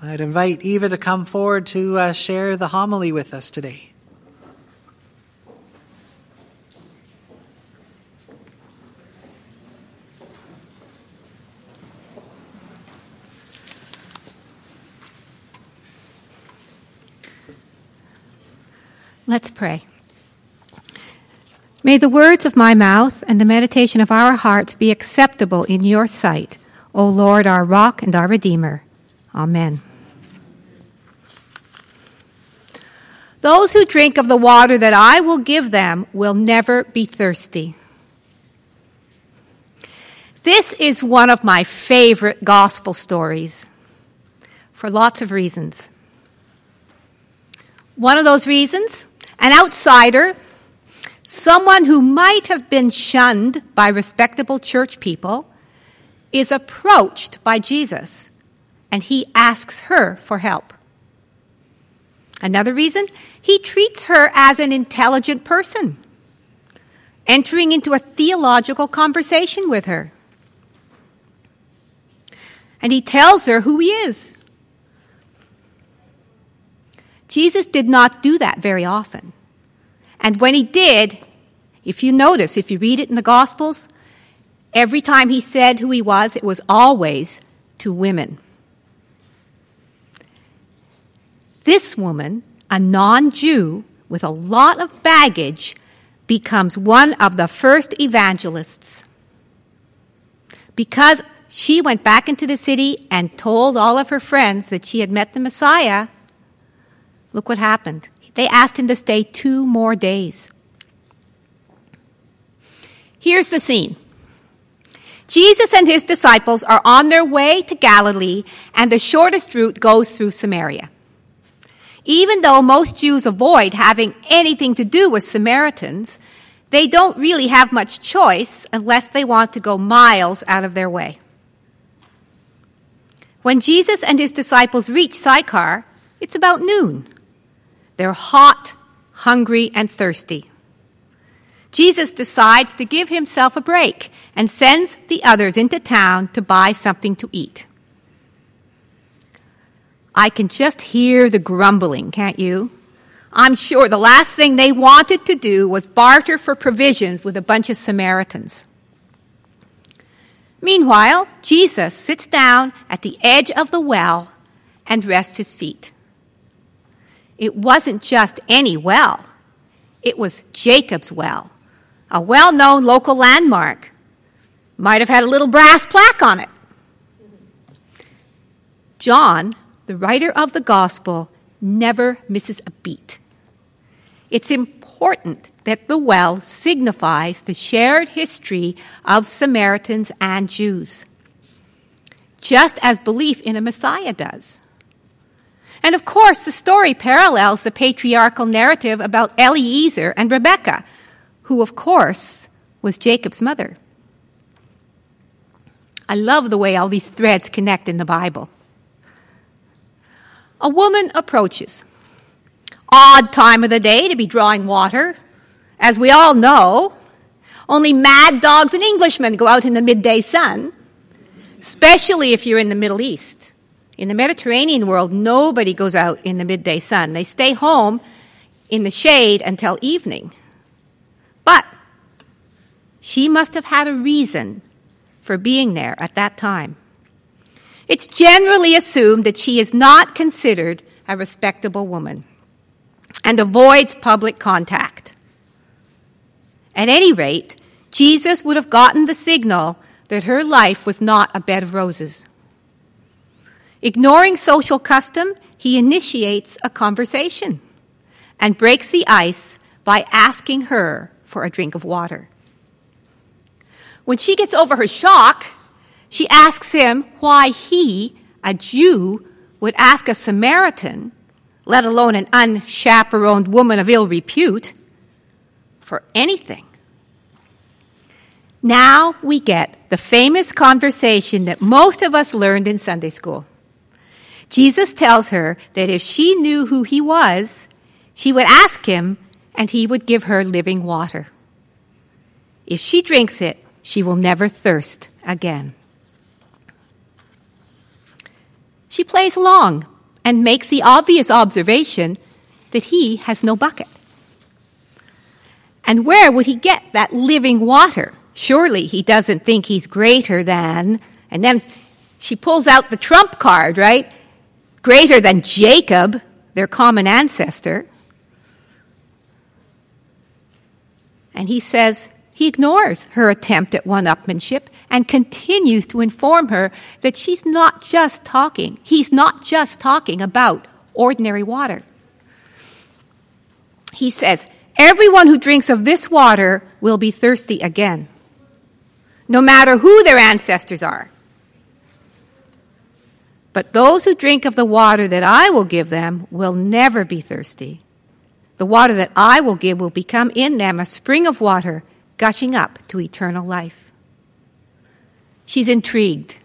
I'd invite Eva to come forward to uh, share the homily with us today. Let's pray. May the words of my mouth and the meditation of our hearts be acceptable in your sight, O Lord, our rock and our Redeemer. Amen. Those who drink of the water that I will give them will never be thirsty. This is one of my favorite gospel stories for lots of reasons. One of those reasons an outsider, someone who might have been shunned by respectable church people, is approached by Jesus and he asks her for help. Another reason, he treats her as an intelligent person, entering into a theological conversation with her. And he tells her who he is. Jesus did not do that very often. And when he did, if you notice, if you read it in the Gospels, every time he said who he was, it was always to women. This woman, a non Jew with a lot of baggage, becomes one of the first evangelists. Because she went back into the city and told all of her friends that she had met the Messiah, Look what happened. They asked him to stay two more days. Here's the scene Jesus and his disciples are on their way to Galilee, and the shortest route goes through Samaria. Even though most Jews avoid having anything to do with Samaritans, they don't really have much choice unless they want to go miles out of their way. When Jesus and his disciples reach Sychar, it's about noon. They're hot, hungry, and thirsty. Jesus decides to give himself a break and sends the others into town to buy something to eat. I can just hear the grumbling, can't you? I'm sure the last thing they wanted to do was barter for provisions with a bunch of Samaritans. Meanwhile, Jesus sits down at the edge of the well and rests his feet. It wasn't just any well, it was Jacob's well, a well known local landmark. Might have had a little brass plaque on it. John, the writer of the gospel, never misses a beat. It's important that the well signifies the shared history of Samaritans and Jews, just as belief in a Messiah does. And of course, the story parallels the patriarchal narrative about Eliezer and Rebekah, who, of course, was Jacob's mother. I love the way all these threads connect in the Bible. A woman approaches. Odd time of the day to be drawing water. As we all know, only mad dogs and Englishmen go out in the midday sun, especially if you're in the Middle East. In the Mediterranean world, nobody goes out in the midday sun. They stay home in the shade until evening. But she must have had a reason for being there at that time. It's generally assumed that she is not considered a respectable woman and avoids public contact. At any rate, Jesus would have gotten the signal that her life was not a bed of roses. Ignoring social custom, he initiates a conversation and breaks the ice by asking her for a drink of water. When she gets over her shock, she asks him why he, a Jew, would ask a Samaritan, let alone an unchaperoned woman of ill repute, for anything. Now we get the famous conversation that most of us learned in Sunday school. Jesus tells her that if she knew who he was, she would ask him and he would give her living water. If she drinks it, she will never thirst again. She plays along and makes the obvious observation that he has no bucket. And where would he get that living water? Surely he doesn't think he's greater than. And then she pulls out the trump card, right? Greater than Jacob, their common ancestor. And he says he ignores her attempt at one upmanship and continues to inform her that she's not just talking, he's not just talking about ordinary water. He says, Everyone who drinks of this water will be thirsty again, no matter who their ancestors are. But those who drink of the water that I will give them will never be thirsty. The water that I will give will become in them a spring of water gushing up to eternal life. She's intrigued.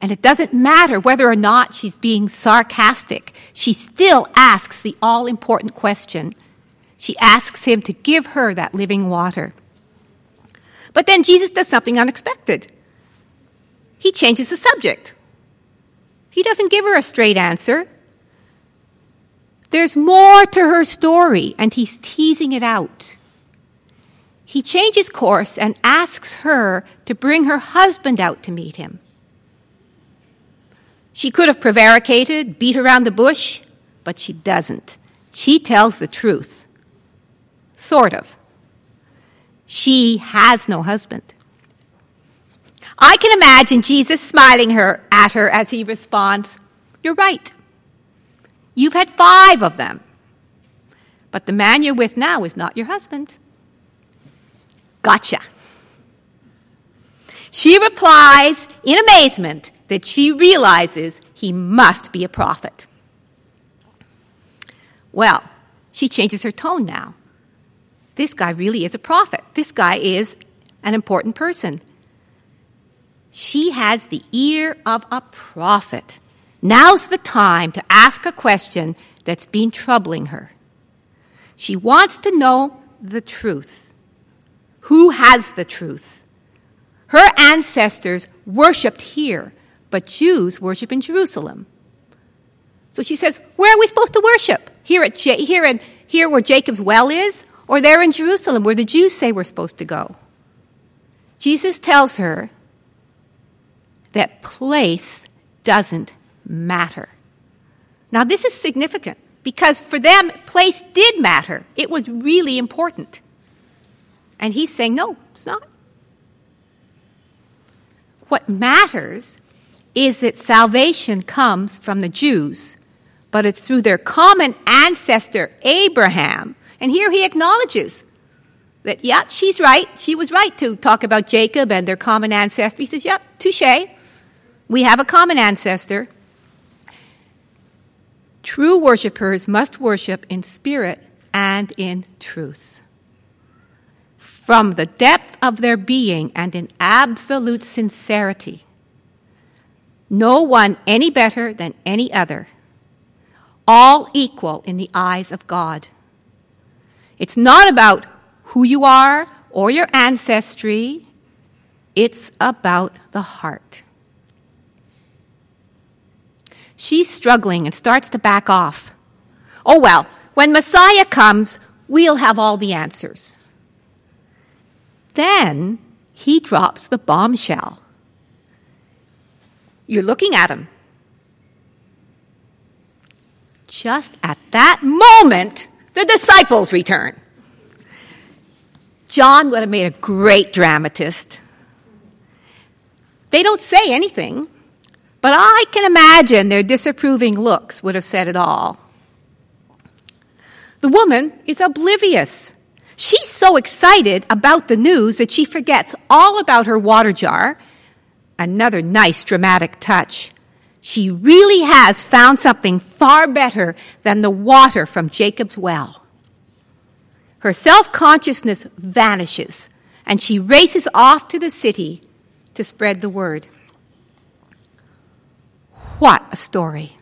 And it doesn't matter whether or not she's being sarcastic, she still asks the all important question. She asks him to give her that living water. But then Jesus does something unexpected. He changes the subject. He doesn't give her a straight answer. There's more to her story, and he's teasing it out. He changes course and asks her to bring her husband out to meet him. She could have prevaricated, beat around the bush, but she doesn't. She tells the truth. Sort of. She has no husband. I can imagine Jesus smiling her at her as he responds, You're right. You've had five of them. But the man you're with now is not your husband. Gotcha. She replies in amazement that she realizes he must be a prophet. Well, she changes her tone now. This guy really is a prophet. This guy is an important person. She has the ear of a prophet. Now's the time to ask a question that's been troubling her. She wants to know the truth. Who has the truth? Her ancestors worshipped here, but Jews worship in Jerusalem. So she says, Where are we supposed to worship? Here, at J- here, in, here where Jacob's well is, or there in Jerusalem where the Jews say we're supposed to go? Jesus tells her that place doesn't matter. Now, this is significant because for them, place did matter. It was really important. And he's saying, no, it's not. What matters is that salvation comes from the Jews, but it's through their common ancestor, Abraham. And here he acknowledges that, yeah, she's right. She was right to talk about Jacob and their common ancestor. He says, yeah, touche. We have a common ancestor. True worshippers must worship in spirit and in truth. From the depth of their being and in absolute sincerity. No one any better than any other. All equal in the eyes of God. It's not about who you are or your ancestry, it's about the heart. She's struggling and starts to back off. Oh, well, when Messiah comes, we'll have all the answers. Then he drops the bombshell. You're looking at him. Just at that moment, the disciples return. John would have made a great dramatist. They don't say anything. But I can imagine their disapproving looks would have said it all. The woman is oblivious. She's so excited about the news that she forgets all about her water jar. Another nice dramatic touch. She really has found something far better than the water from Jacob's well. Her self consciousness vanishes, and she races off to the city to spread the word. What a story!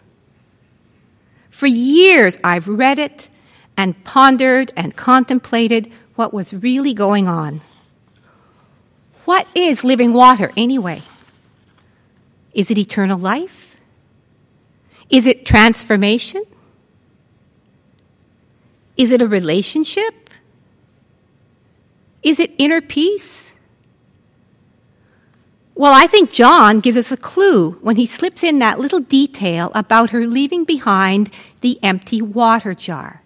For years I've read it and pondered and contemplated what was really going on. What is living water anyway? Is it eternal life? Is it transformation? Is it a relationship? Is it inner peace? Well, I think John gives us a clue when he slips in that little detail about her leaving behind the empty water jar.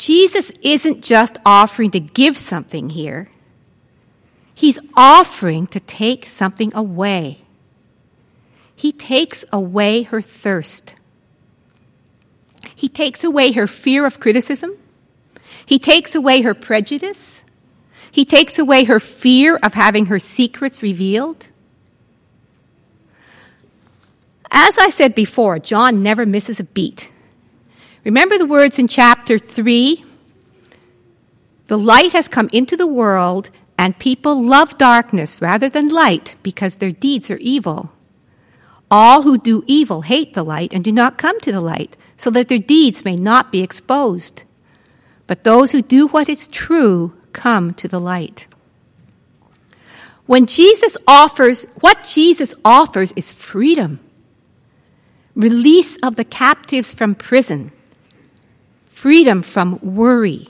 Jesus isn't just offering to give something here, he's offering to take something away. He takes away her thirst. He takes away her fear of criticism. He takes away her prejudice. He takes away her fear of having her secrets revealed. As I said before, John never misses a beat. Remember the words in chapter 3? The light has come into the world, and people love darkness rather than light because their deeds are evil. All who do evil hate the light and do not come to the light, so that their deeds may not be exposed. But those who do what is true come to the light. When Jesus offers, what Jesus offers is freedom, release of the captives from prison, freedom from worry,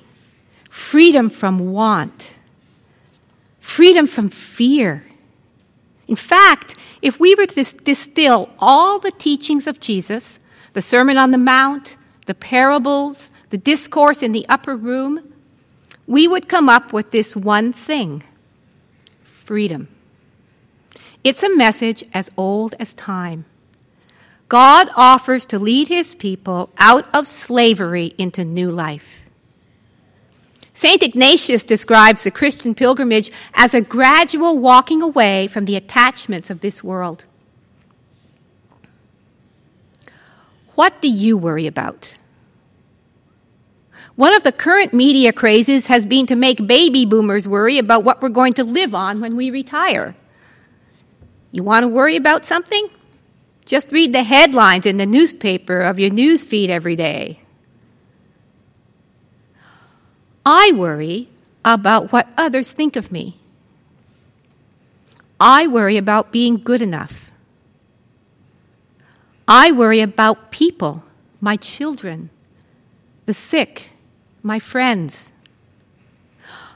freedom from want, freedom from fear. In fact, if we were to distill all the teachings of Jesus, the Sermon on the Mount, the parables, the discourse in the upper room, we would come up with this one thing freedom. It's a message as old as time. God offers to lead his people out of slavery into new life. St. Ignatius describes the Christian pilgrimage as a gradual walking away from the attachments of this world. What do you worry about? One of the current media crazes has been to make baby boomers worry about what we're going to live on when we retire. You want to worry about something? Just read the headlines in the newspaper of your news feed every day. I worry about what others think of me. I worry about being good enough. I worry about people, my children, the sick, my friends.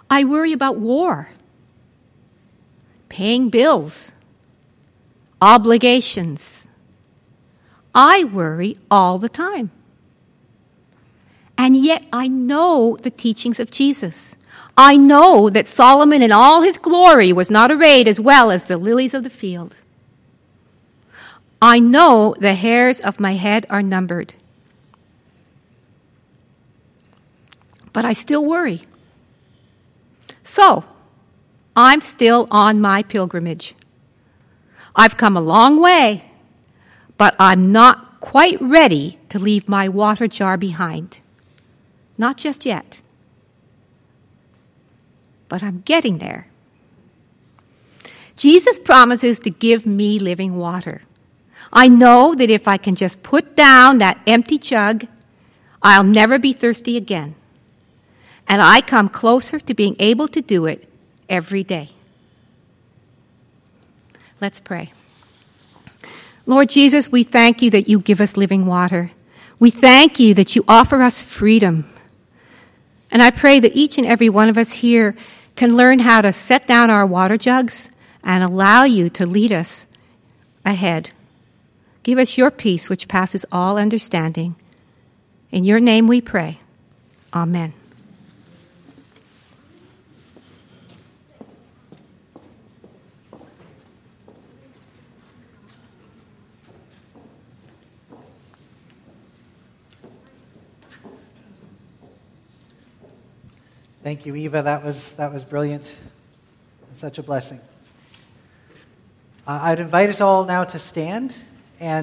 I worry about war, paying bills, obligations. I worry all the time. And yet I know the teachings of Jesus. I know that Solomon in all his glory was not arrayed as well as the lilies of the field. I know the hairs of my head are numbered. But I still worry. So, I'm still on my pilgrimage. I've come a long way, but I'm not quite ready to leave my water jar behind. Not just yet. But I'm getting there. Jesus promises to give me living water. I know that if I can just put down that empty jug, I'll never be thirsty again. And I come closer to being able to do it every day. Let's pray. Lord Jesus, we thank you that you give us living water. We thank you that you offer us freedom. And I pray that each and every one of us here can learn how to set down our water jugs and allow you to lead us ahead. Give us your peace, which passes all understanding. In your name we pray. Amen. Thank you, Eva. That was, that was brilliant. Such a blessing. Uh, I'd invite us all now to stand.